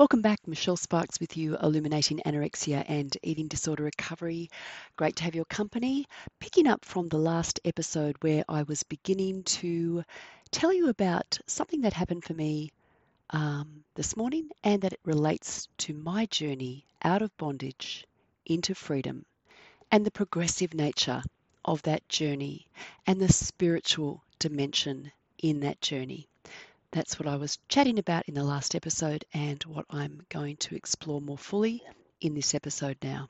Welcome back. Michelle Sparks with you, illuminating anorexia and eating disorder recovery. Great to have your company. Picking up from the last episode where I was beginning to tell you about something that happened for me um, this morning and that it relates to my journey out of bondage into freedom and the progressive nature of that journey and the spiritual dimension in that journey. That's what I was chatting about in the last episode and what I'm going to explore more fully in this episode now.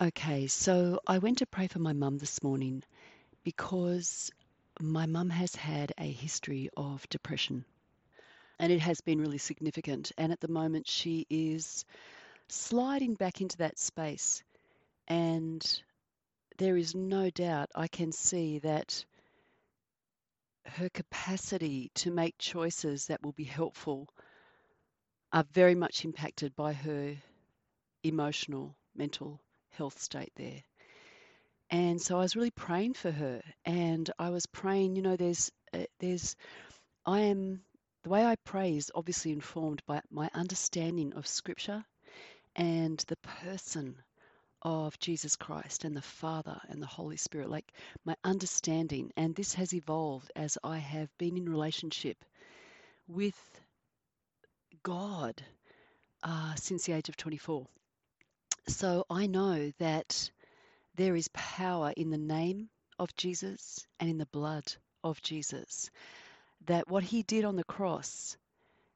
Okay, so I went to pray for my mum this morning because my mum has had a history of depression and it has been really significant. And at the moment, she is sliding back into that space. And there is no doubt I can see that her capacity to make choices that will be helpful are very much impacted by her emotional, mental health state there. And so I was really praying for her, and I was praying. You know, there's, uh, there's, I am the way I pray is obviously informed by my understanding of Scripture and the person of Jesus Christ and the Father and the Holy Spirit, like my understanding. And this has evolved as I have been in relationship with God uh, since the age of 24. So I know that there is power in the name of Jesus and in the blood of Jesus. That what he did on the cross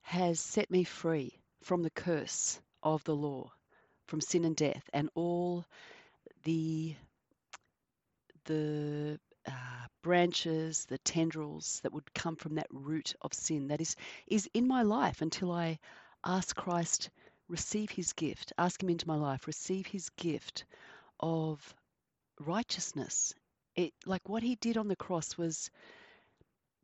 has set me free from the curse of the law from sin and death and all the the uh, branches, the tendrils that would come from that root of sin that is is in my life until I ask Christ receive his gift, ask him into my life, receive his gift of righteousness. It like what he did on the cross was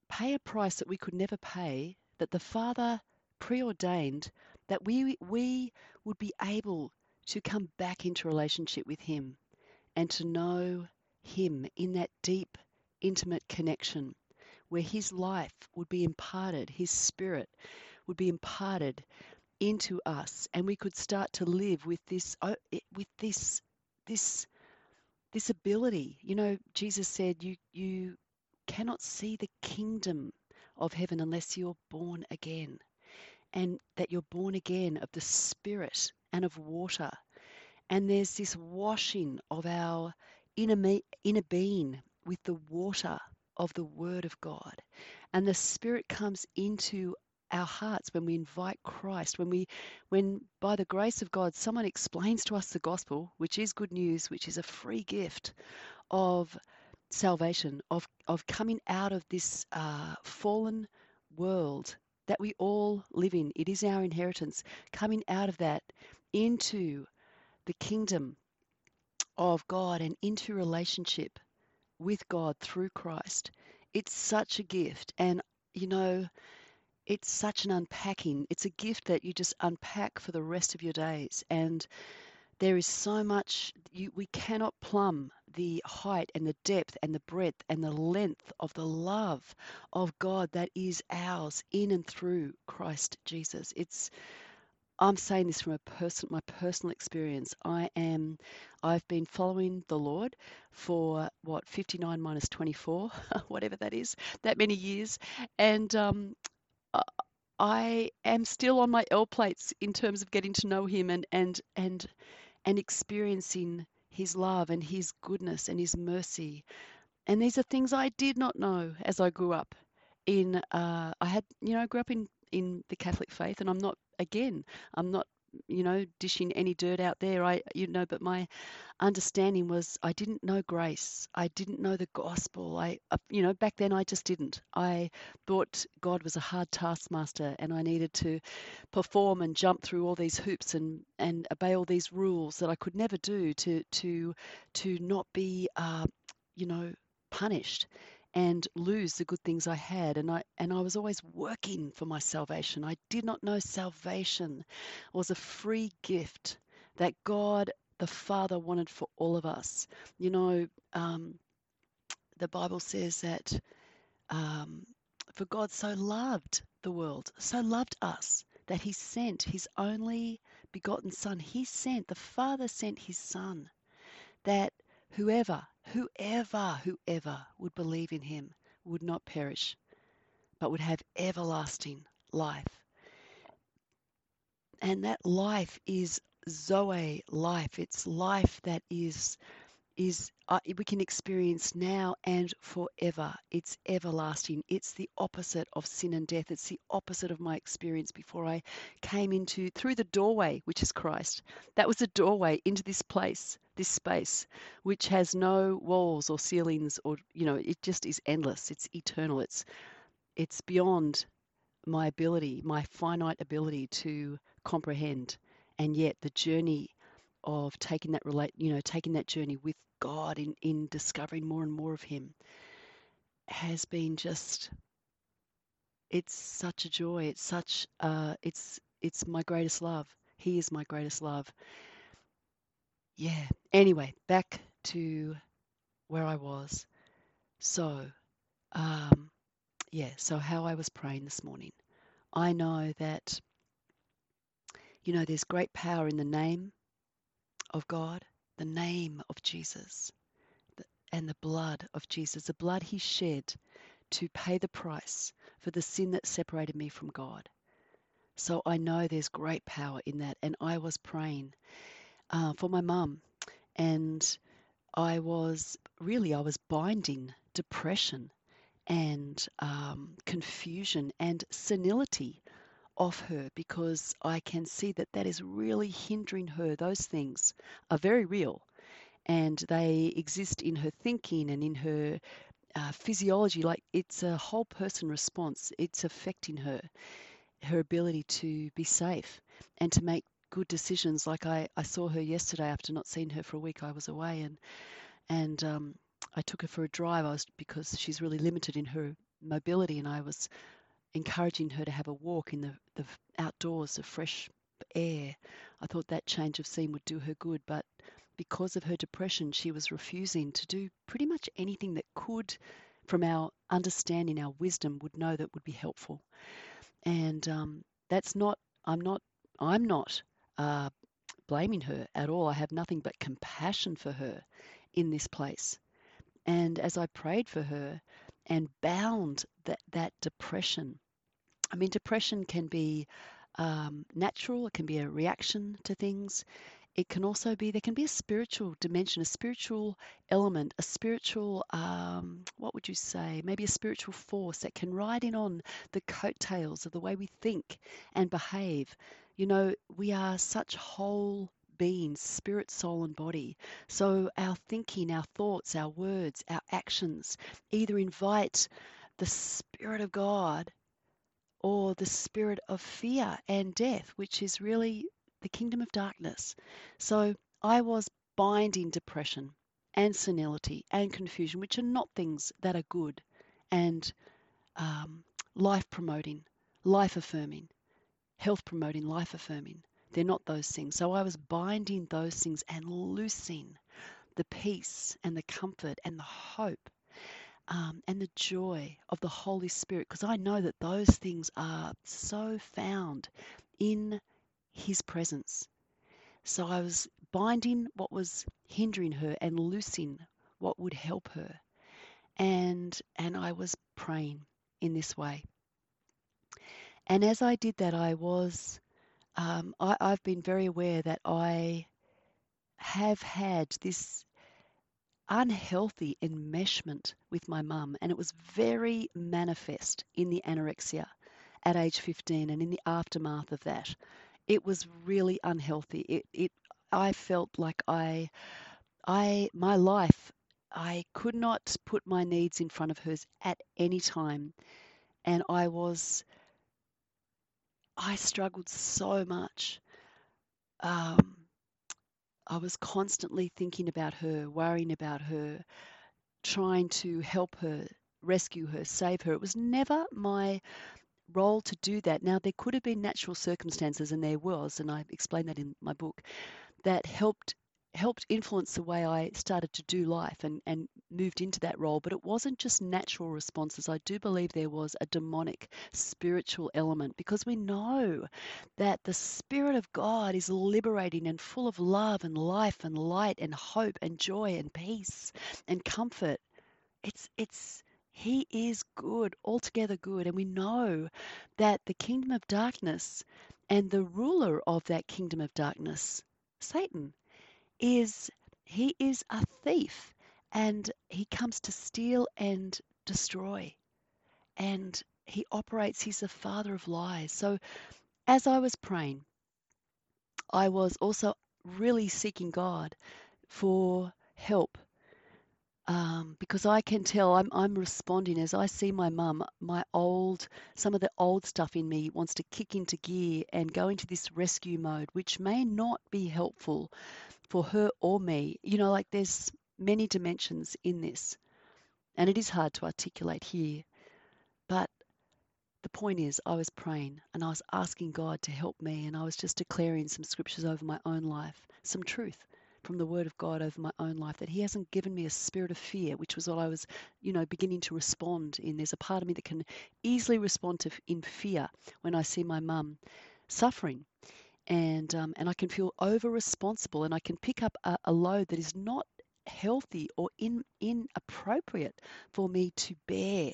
pay a price that we could never pay, that the Father preordained that we we would be able to come back into relationship with Him and to know Him in that deep, intimate connection where His life would be imparted, His Spirit would be imparted into us, and we could start to live with this, uh, with this, this, this ability. You know, Jesus said, "You, you cannot see the kingdom of heaven unless you're born again." and that you're born again of the Spirit and of water. And there's this washing of our inner, me, inner being with the water of the Word of God. And the Spirit comes into our hearts when we invite Christ, when we when by the grace of God someone explains to us the gospel, which is good news, which is a free gift of salvation, of of coming out of this uh, fallen world that we all live in. It is our inheritance, coming out of that into the kingdom of God and into relationship with God through Christ. It's such a gift. And, you know, it's such an unpacking. It's a gift that you just unpack for the rest of your days. And there is so much, you, we cannot plumb the height and the depth and the breadth and the length of the love of God that is ours in and through Christ Jesus. It's I'm saying this from a person, my personal experience. I am, I've been following the Lord for what 59 minus 24, whatever that is, that many years, and um, I am still on my L plates in terms of getting to know Him and and and and experiencing His love and His goodness and His mercy. And these are things I did not know as I grew up. In uh, I had, you know, I grew up in in the Catholic faith, and I'm not again, I'm not you know dishing any dirt out there. I you know but my understanding was i didn't know grace. I didn't know the gospel. I uh, you know back then i just didn't. I thought god was a hard taskmaster and i needed to perform and jump through all these hoops and and obey all these rules that i could never do to to to not be uh, you know punished and lose the good things I had. And I and I was always working for my salvation. I did not know salvation was a free gift that God the Father wanted for all of us. You know, um, the Bible says that um, for God so loved the world, so loved us that he sent his only begotten Son. He sent, the Father sent his Son, that whoever, whoever, whoever would believe in him would not perish, but would have everlasting life. And that life is Zoe life. It's life that is is uh, we can experience now and forever. It's everlasting. It's the opposite of sin and death. It's the opposite of my experience before I came into through the doorway, which is Christ. That was the doorway into this place, this space, which has no walls or ceilings or you know, it just is endless. It's eternal. It's it's beyond my ability, my finite ability to comprehend. And yet the journey of taking that relate you know taking that journey with God in in discovering more and more of him has been just it's such a joy. It's such uh it's it's my greatest love. He is my greatest love. Yeah. Anyway back to where I was. So um yeah so how I was praying this morning. I know that you know there's great power in the name of God, the name of Jesus, and the blood of Jesus, the blood he shed to pay the price for the sin that separated me from God. So I know there's great power in that. And I was praying uh, for my mum, and I was really, I was binding depression and um, confusion and senility off her because I can see that that is really hindering her. Those things are very real and they exist in her thinking and in her uh, physiology. Like it's a whole person response, it's affecting her, her ability to be safe and to make good decisions. Like I, I saw her yesterday after not seeing her for a week, I was away and, and, um, I took her for a drive. I was because she's really limited in her mobility, and I was encouraging her to have a walk in the, the outdoors, the fresh air. I thought that change of scene would do her good, but because of her depression, she was refusing to do pretty much anything that could, from our understanding, our wisdom, would know that would be helpful. And um, that's not, I'm not, I'm not uh, blaming her at all. I have nothing but compassion for her in this place. And as I prayed for her, and bound that, that depression. I mean, depression can be um, natural, it can be a reaction to things. It can also be, there can be a spiritual dimension, a spiritual element, a spiritual, um, what would you say, maybe a spiritual force that can ride in on the coattails of the way we think and behave. You know, we are such whole beings, spirit, soul, and body. So our thinking, our thoughts, our words, our actions either invite the Spirit of God or the spirit of fear and death, which is really the kingdom of darkness. So I was binding depression and senility and confusion, which are not things that are good and um, life promoting, life affirming, health promoting, life affirming. They're not those things. So I was binding those things and loosing the peace and the comfort and the hope um, and the joy of the Holy Spirit because I know that those things are so found in His presence. So I was binding what was hindering her and loosing what would help her. And and I was praying in this way. And as I did that, I was um, I, I've been very aware that I have had this unhealthy enmeshment with my mum, and it was very manifest in the anorexia at age 15 and in the aftermath of that. It was really unhealthy. It, it, I felt like I, I, my life, I could not put my needs in front of hers at any time, and I was I struggled so much. Um, I was constantly thinking about her, worrying about her, trying to help her, rescue her, save her. It was never my role to do that. Now, there could have been natural circumstances, and there was, and I explain that in my book, that helped helped influence the way I started to do life and, and moved into that role. But it wasn't just natural responses. I do believe there was a demonic spiritual element because we know that the Spirit of God is liberating and full of love and life and light and hope and joy and peace and comfort. It's it's he is good, altogether good. And we know that the kingdom of darkness and the ruler of that kingdom of darkness, Satan, is he is a thief and he comes to steal and destroy. And he operates he's the father of lies. So as i was praying i was also really seeking god for help um, because I can tell I'm, I'm responding. As I see my mum, my old, some of the old stuff in me wants to kick into gear and go into this rescue mode, which may not be helpful for her or me. You know, like there's many dimensions in this, and it is hard to articulate here. But the point is, I was praying and I was asking God to help me, and I was just declaring some scriptures over my own life, some truth from the word of God over my own life that he hasn't given me a spirit of fear which was what I was you know beginning to respond in there's a part of me that can easily respond to in fear when I see my mum suffering and um, and I can feel over responsible and I can pick up a, a load that is not healthy or in, inappropriate for me to bear.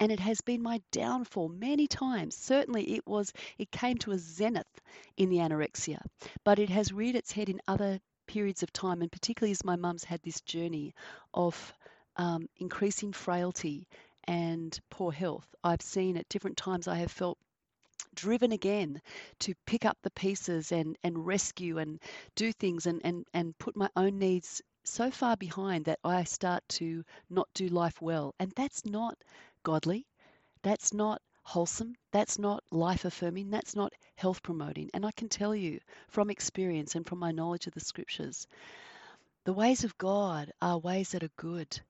And it has been my downfall many times. Certainly it was it came to a zenith in the anorexia but it has reared its head in other periods of time and particularly as my mum's had this journey of um, increasing frailty and poor health. I've seen at different times i have felt driven again to pick up the pieces and, and rescue and do things and, and, and put my own needs so far behind that I start to not do life well. And that's not godly. That's not wholesome. That's not life affirming. That's not health promoting. And I can tell you from experience and from my knowledge of the scriptures, the ways of God are ways that are good.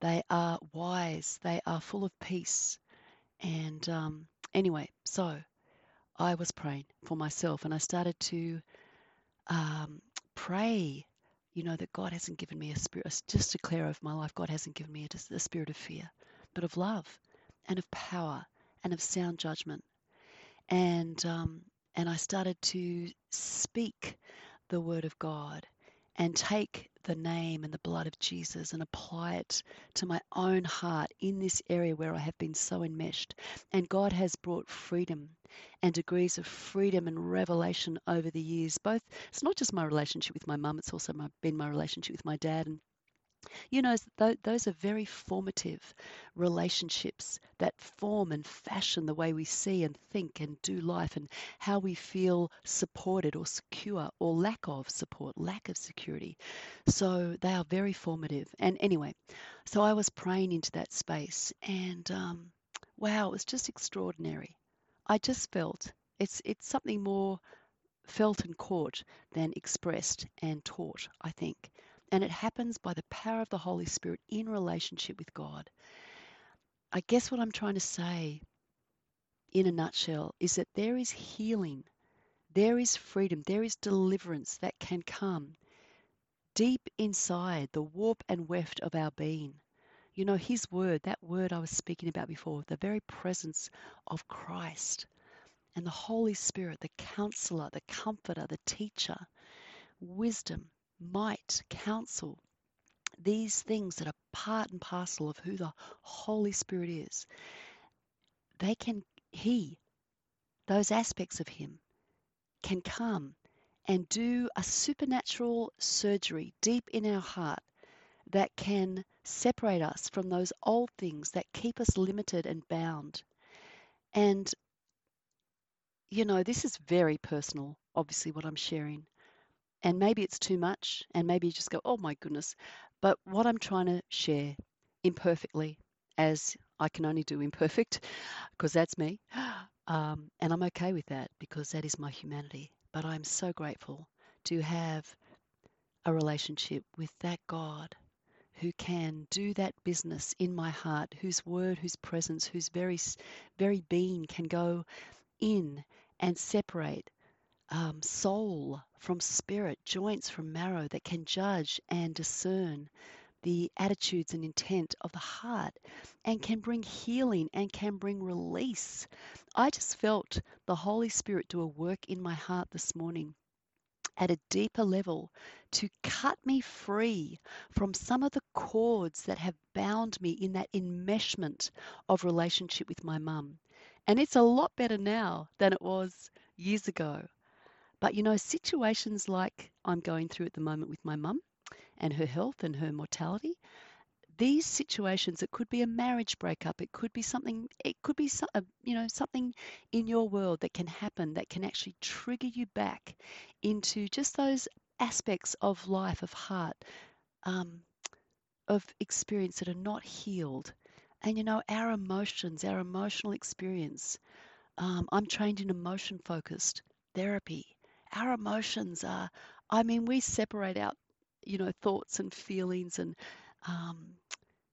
They are wise. They are full of peace. And um, anyway, so I was praying for myself and I started to um, pray, you know, that God hasn't given me a spirit, just declare over my life, God hasn't given me a, a spirit of fear, but of love and of power and of sound judgment. And, um, and I started to speak the word of God and take the name and the blood of Jesus and apply it to my own heart in this area where I have been so enmeshed. And God has brought freedom and degrees of freedom and revelation over the years. Both, it's not just my relationship with my mum, it's also my, been my relationship with my dad and you know, those are very formative relationships that form and fashion the way we see and think and do life and how we feel supported or secure or lack of support, lack of security. So they are very formative. And anyway, so I was praying into that space and um, wow, it was just extraordinary. I just felt it's it's something more felt and caught than expressed and taught, I think. And it happens by the power of the Holy Spirit in relationship with God. I guess what I'm trying to say in a nutshell is that there is healing, there is freedom, there is deliverance that can come deep inside the warp and weft of our being. You know, His word, that word I was speaking about before, the very presence of Christ and the Holy Spirit, the counselor, the comforter, the teacher, wisdom, might, counsel, these things that are part and parcel of who the Holy Spirit is, they can, He, those aspects of Him, can come and do a supernatural surgery deep in our heart that can separate us from those old things that keep us limited and bound. And, you know, this is very personal, obviously, what I'm sharing and maybe it's too much and maybe you just go oh my goodness but what i'm trying to share imperfectly as i can only do imperfect because that's me um, and i'm okay with that because that is my humanity but i'm so grateful to have a relationship with that god who can do that business in my heart whose word whose presence whose very very being can go in and separate um, soul from spirit, joints from marrow that can judge and discern the attitudes and intent of the heart and can bring healing and can bring release. I just felt the Holy Spirit do a work in my heart this morning at a deeper level to cut me free from some of the cords that have bound me in that enmeshment of relationship with my mum. And it's a lot better now than it was years ago. But you know, situations like I'm going through at the moment with my mum and her health and her mortality, these situations, it could be a marriage breakup, it could be something, it could be uh, you know something in your world that can happen that can actually trigger you back into just those aspects of life, of heart, um, of experience that are not healed. And you know, our emotions, our emotional experience. Um, I'm trained in emotion focused therapy. Our emotions are, I mean, we separate out, you know, thoughts and feelings and um,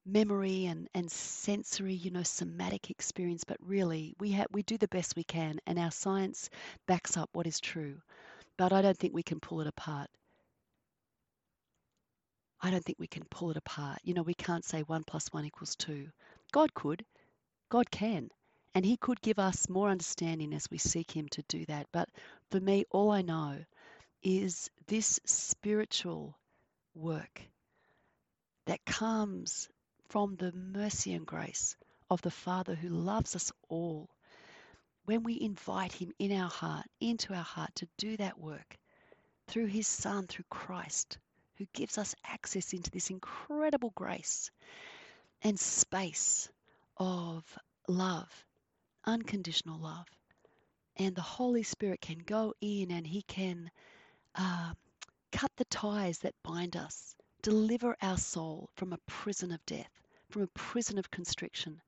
memory and, and sensory, you know, somatic experience, but really we have we do the best we can and our science backs up what is true. But I don't think we can pull it apart. I don't think we can pull it apart. You know, we can't say one plus one equals two. God could. God can. And He could give us more understanding as we seek Him to do that. But for me, all I know is this spiritual work that comes from the mercy and grace of the Father who loves us all. When we invite Him in our heart, into our heart, to do that work through His Son, through Christ, who gives us access into this incredible grace and space of love, unconditional love. And the Holy Spirit can go in and He can uh, cut the ties that bind us, deliver our soul from a prison of death, from a prison of constriction.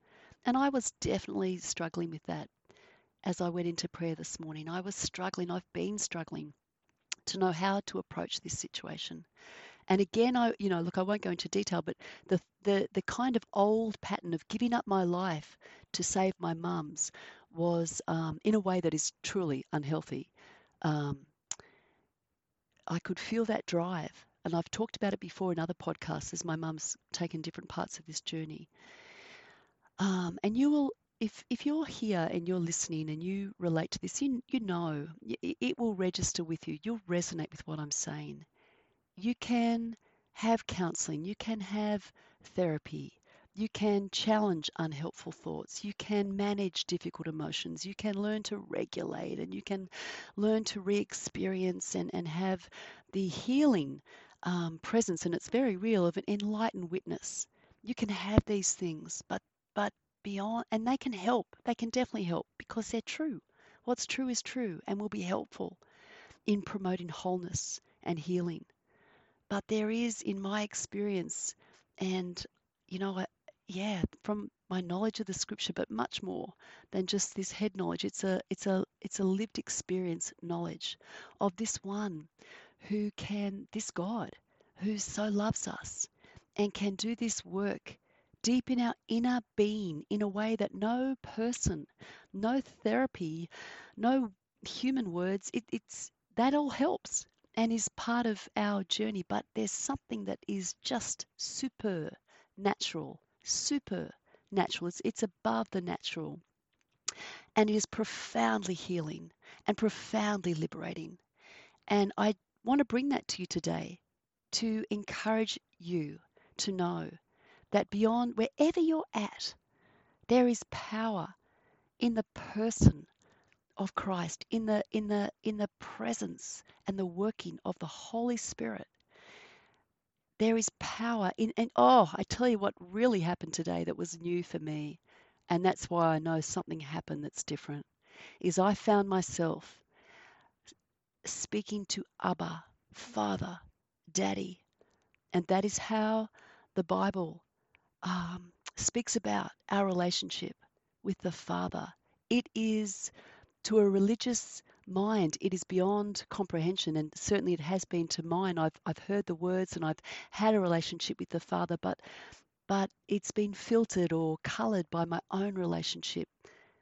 And I was definitely struggling with that as I went into prayer this morning. I was struggling, I've been struggling to know how to approach this situation. And again, I, you know, look, I won't go into detail, but the the the kind of old pattern of giving up my life to save my mum's was um, in a way that is truly unhealthy. Um, I could feel that drive, and I've talked about it before in other podcasts as my mum's taken different parts of this journey. Um, and you will, if if you're here and you're listening and you relate to this, you you know it, it will register with you. You'll resonate with what I'm saying you can have counseling, you can have therapy, you can challenge unhelpful thoughts, you can manage difficult emotions, you can learn to regulate, and you can learn to re experience and, and have the healing um, presence, and it's very real, of an enlightened witness. You can have these things, but but beyond, and they can help. They can definitely help because they're true. What's true is true and will be helpful in promoting wholeness and healing. But there is, in my experience, and you know, yeah, from my knowledge of the scripture, but much more than just this head knowledge. It's a, it's a, it's a lived experience knowledge of this one who can, this God, who so loves us and can do this work deep in our inner being in a way that no person, no therapy, no human words, it, it's that all helps and is part of our journey, but there's something that is just super natural, super natural. It's, it's above the natural. And it is profoundly healing and profoundly liberating. And I want to bring that to you today to encourage you to know that beyond wherever you're at, there is power in the person of Christ, in the in the in the presence and the working of the Holy Spirit. There is power in and oh, I tell you what really happened today that was new for me, and that's why I know something happened that's different. Is I found myself speaking to Abba, Father, Daddy, and that is how the Bible um, speaks about our relationship with the Father. It is to a religious mind, it is beyond comprehension, and certainly it has been to mine. I've I've heard the words and I've had a relationship with the Father, but but it's been filtered or coloured by my own relationship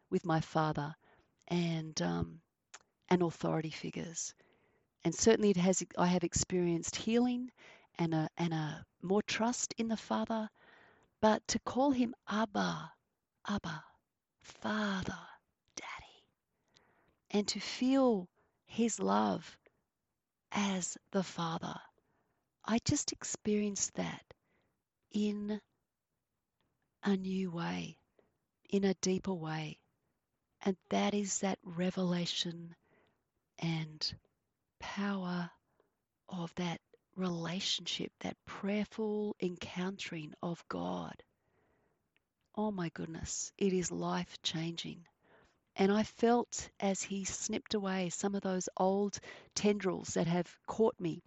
with my Father, and um, and authority figures. And certainly it has I have experienced healing and a and a more trust in the Father, but to call him Abba, Abba, Father, and to feel his love as the Father. I just experienced that in a new way, in a deeper way. And that is that revelation and power of that relationship, that prayerful encountering of God. Oh my goodness, it is life changing. And I felt as he snipped away some of those old tendrils that have caught me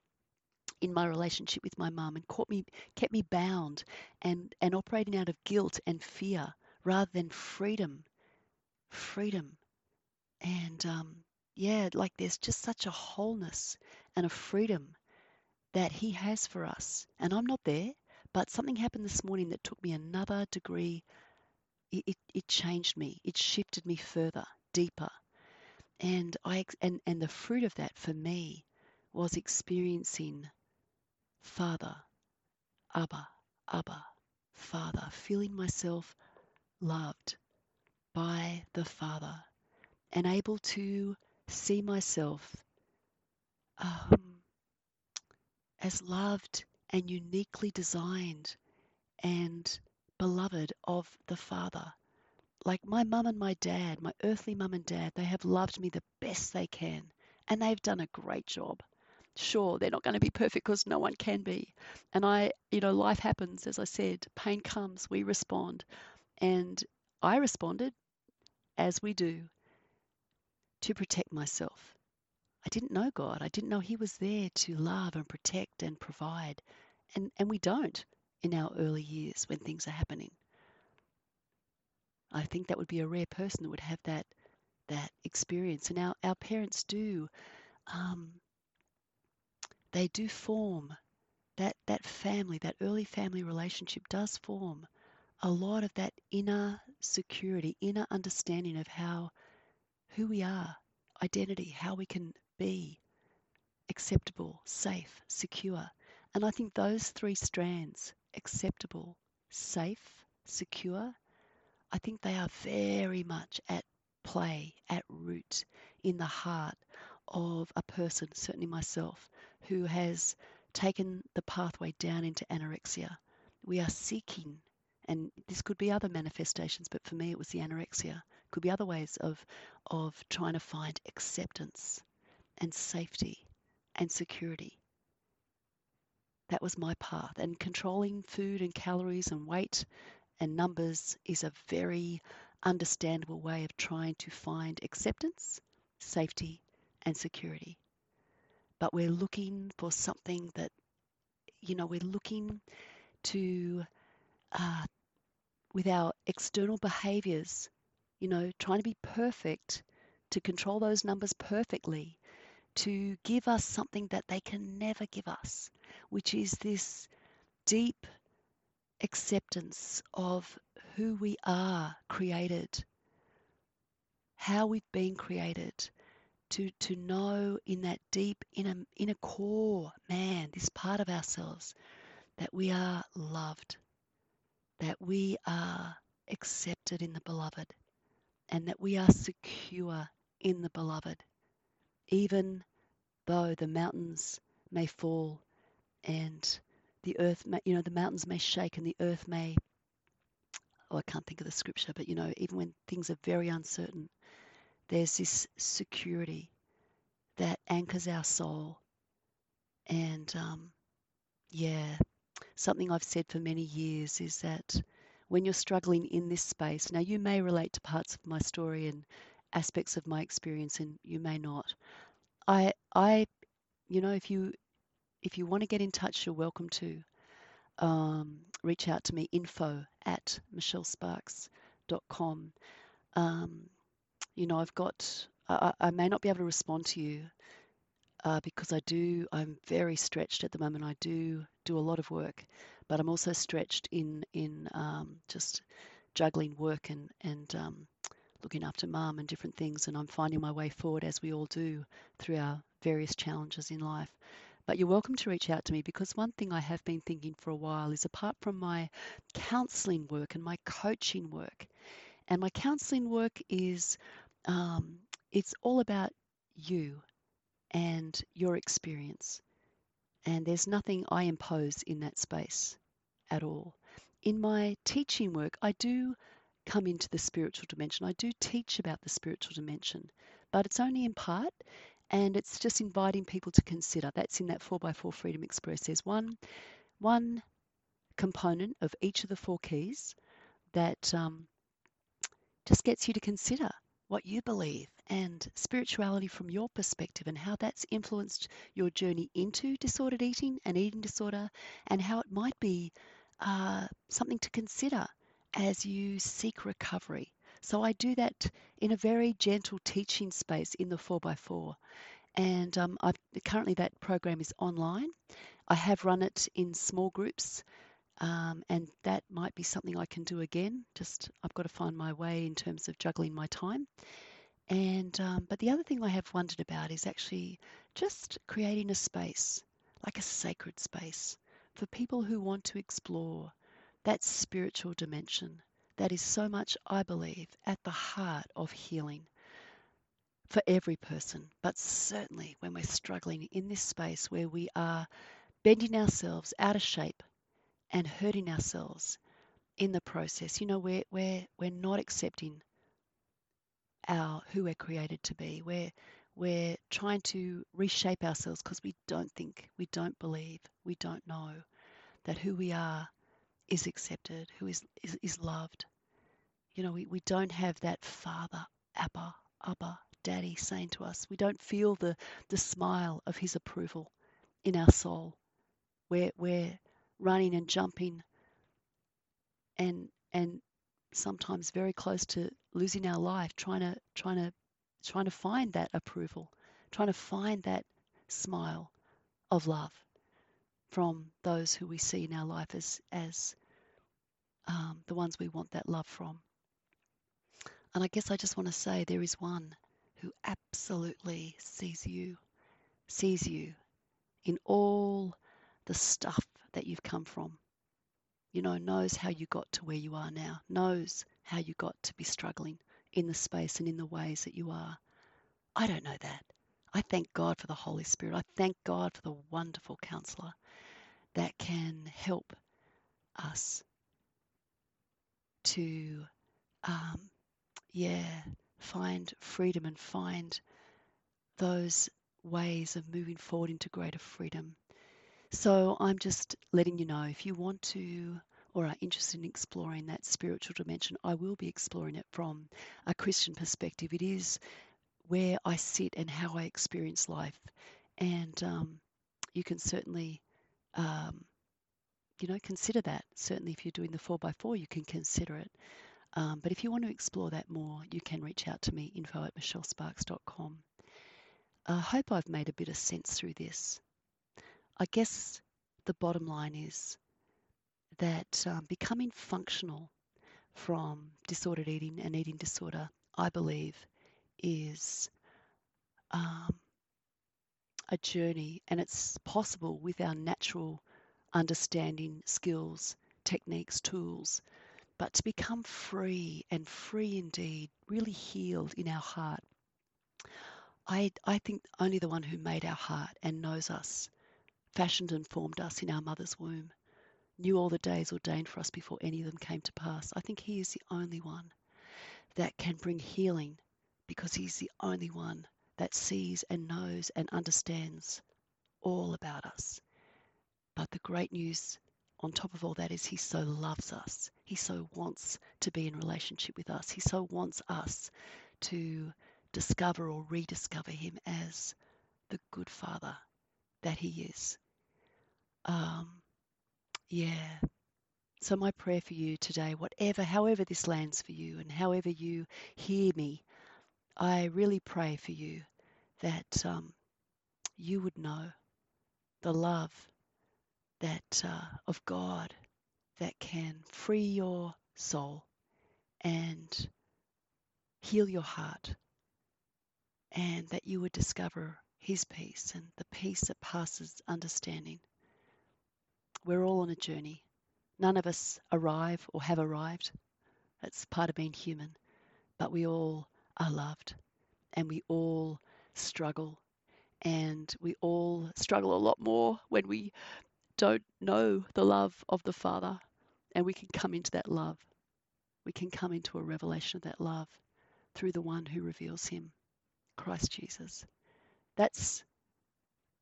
in my relationship with my mum and caught me kept me bound and and operating out of guilt and fear rather than freedom freedom. And um yeah like there's just such a wholeness and a freedom that he has for us. And i'm not there but something happened this morning that took me another degree it, it, it changed me. It shifted me further deeper. And i and and the fruit of that for me was experiencing Father, Abba, Abba, Father, feeling myself loved by the Father and able to see myself um, as loved and uniquely designed and beloved of the Father. Like my mum and my dad, my earthly mum and dad, they have loved me the best they can, and they've done a great job. Sure they're not going to be perfect because no one can be. And i you know life happens as i said pain comes we respond. And i responded as we do to protect myself. I didn't know god. I didn't know he was there to love and protect and provide. And and we don't in our early years when things are happening i think that would be a rare person that would have that that experience and our, our parents do um, they do form that that family, that early family relationship does form a lot of that inner security, inner understanding of how who we are, identity, how we can be acceptable, safe, secure. And I think those three strands, acceptable, safe, secure, I think they are very much at play, at root, in the heart of a person, certainly myself, who has taken the pathway down into anorexia. We are seeking, and this could be other manifestations, but for me it was the anorexia. Could be other ways of of trying to find acceptance and safety and security. That was my path. And controlling food and calories and weight and numbers is a very understandable way of trying to find acceptance, safety, and security but we're looking for something that, you know, we're looking to, uh, with our external behaviors, you know, trying to be perfect, to control those numbers perfectly, to give us something that they can never give us, which is this deep acceptance of who we are created, how we've been created, to, to know in that deep inner, inner core, man, this part of ourselves, that we are loved, that we are accepted in the beloved, and that we are secure in the beloved, even though the mountains may fall and the earth, may, you know, the mountains may shake and the earth may, oh, I can't think of the scripture, but you know, even when things are very uncertain, there's this security that anchors our soul. And um, yeah, something I've said for many years is that when you're struggling in this space, now you may relate to parts of my story and aspects of my experience, and you may not. I, I, you know, if you if you want to get in touch, you're welcome to. Um, reach out to me info at michellesparks.com. Um, you know, I've got, I, I may not be able to respond to you uh, because I do, I'm very stretched at the moment. I do do a lot of work, but I'm also stretched in, in um, just juggling work and, and um, looking after mum and different things, and I'm finding my way forward as we all do through our various challenges in life. But you're welcome to reach out to me because one thing I have been thinking for a while is apart from my counseling work and my coaching work, and my counseling work is um, it's all about you and your experience. And there's nothing I impose in that space at all. In my teaching work, I do come into the spiritual dimension. I do teach about the spiritual dimension, but it's only in part and it's just inviting people to consider. That's in that 4x4 Freedom Express. There's one, one component of each of the four keys that um, just gets you to consider what you believe and spirituality from your perspective and how that's influenced your journey into disordered eating and eating disorder and how it might be uh, something to consider as you seek recovery. So I do that in a very gentle teaching space in the 4x4. And um, currently that program is online. I have run it in small groups um, and that might be something I can do again. Just I've got to find my way in terms of juggling my time. And um, but the other thing I have wondered about is actually just creating a space, like a sacred space, for people who want to explore that spiritual dimension that is so much, I believe, at the heart of healing for every person, but certainly when we're struggling in this space where we are bending ourselves out of shape and hurting ourselves in the process. You know, we're, we're, we're not accepting our who we're created to be. We're, we're trying to reshape ourselves because we don't think, we don't believe, we don't know that who we are is accepted, who is, is, is loved. You know, we, we don't have that father, Abba, Abba, Daddy saying to us. We don't feel the, the smile of his approval in our soul. We're, we're running and jumping and and sometimes very close to losing our life trying to trying to trying to find that approval trying to find that smile of love from those who we see in our life as as um, the ones we want that love from and i guess i just want to say there is one who absolutely sees you sees you in all the stuff that you've come from. You know, knows how you got to where you are now, knows how you got to be struggling in the space and in the ways that you are. I don't know that. I thank God for the Holy Spirit. I thank God for the wonderful counselor that can help us to, um, yeah, find freedom and find those ways of moving forward into greater freedom so I'm just letting you know if you want to or are interested in exploring that spiritual dimension, I will be exploring it from a Christian perspective. It is where I sit and how I experience life. And um, you can certainly, um, you know, consider that. Certainly, if you're doing the 4x4, you can consider it. Um, but if you want to explore that more, you can reach out to me, info at michellesparks.com. I hope I've made a bit of sense through this. I guess the bottom line is that um, becoming functional from disordered eating and eating disorder, I believe, is um, a journey, and it's possible with our natural understanding, skills, techniques, tools. But to become free and free indeed, really healed in our heart, I, I think only the one who made our heart and knows us fashioned and formed us in our mother's womb, knew all the days ordained for us before any of them came to pass. I think He is the only one that can bring healing because He's the only one that sees and knows and understands all about us. But the great news on top of all that is He so loves us. He so wants to be in relationship with us. He so wants us to discover or rediscover Him as the good Father that He is. Um, yeah. So, my prayer for you today, whatever, however this lands for you, and however you hear me, I really pray for you that um, you would know the love that uh, of God that can free your soul and heal your heart, and that you would discover His peace and the peace that passes understanding. We're all on a journey. None of us arrive or have arrived. That's part of being human. But we all are loved and we all struggle. And we all struggle a lot more when we don't know the love of the Father. And we can come into that love. We can come into a revelation of that love through the one who reveals Him, Christ Jesus. That's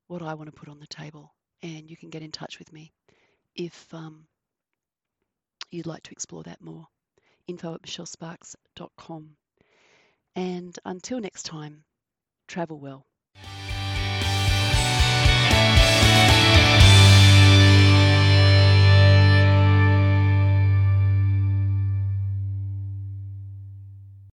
what I want to put on the table. And you can get in touch with me if um, you'd like to explore that more. Info at michellesparks.com. And until next time, travel well.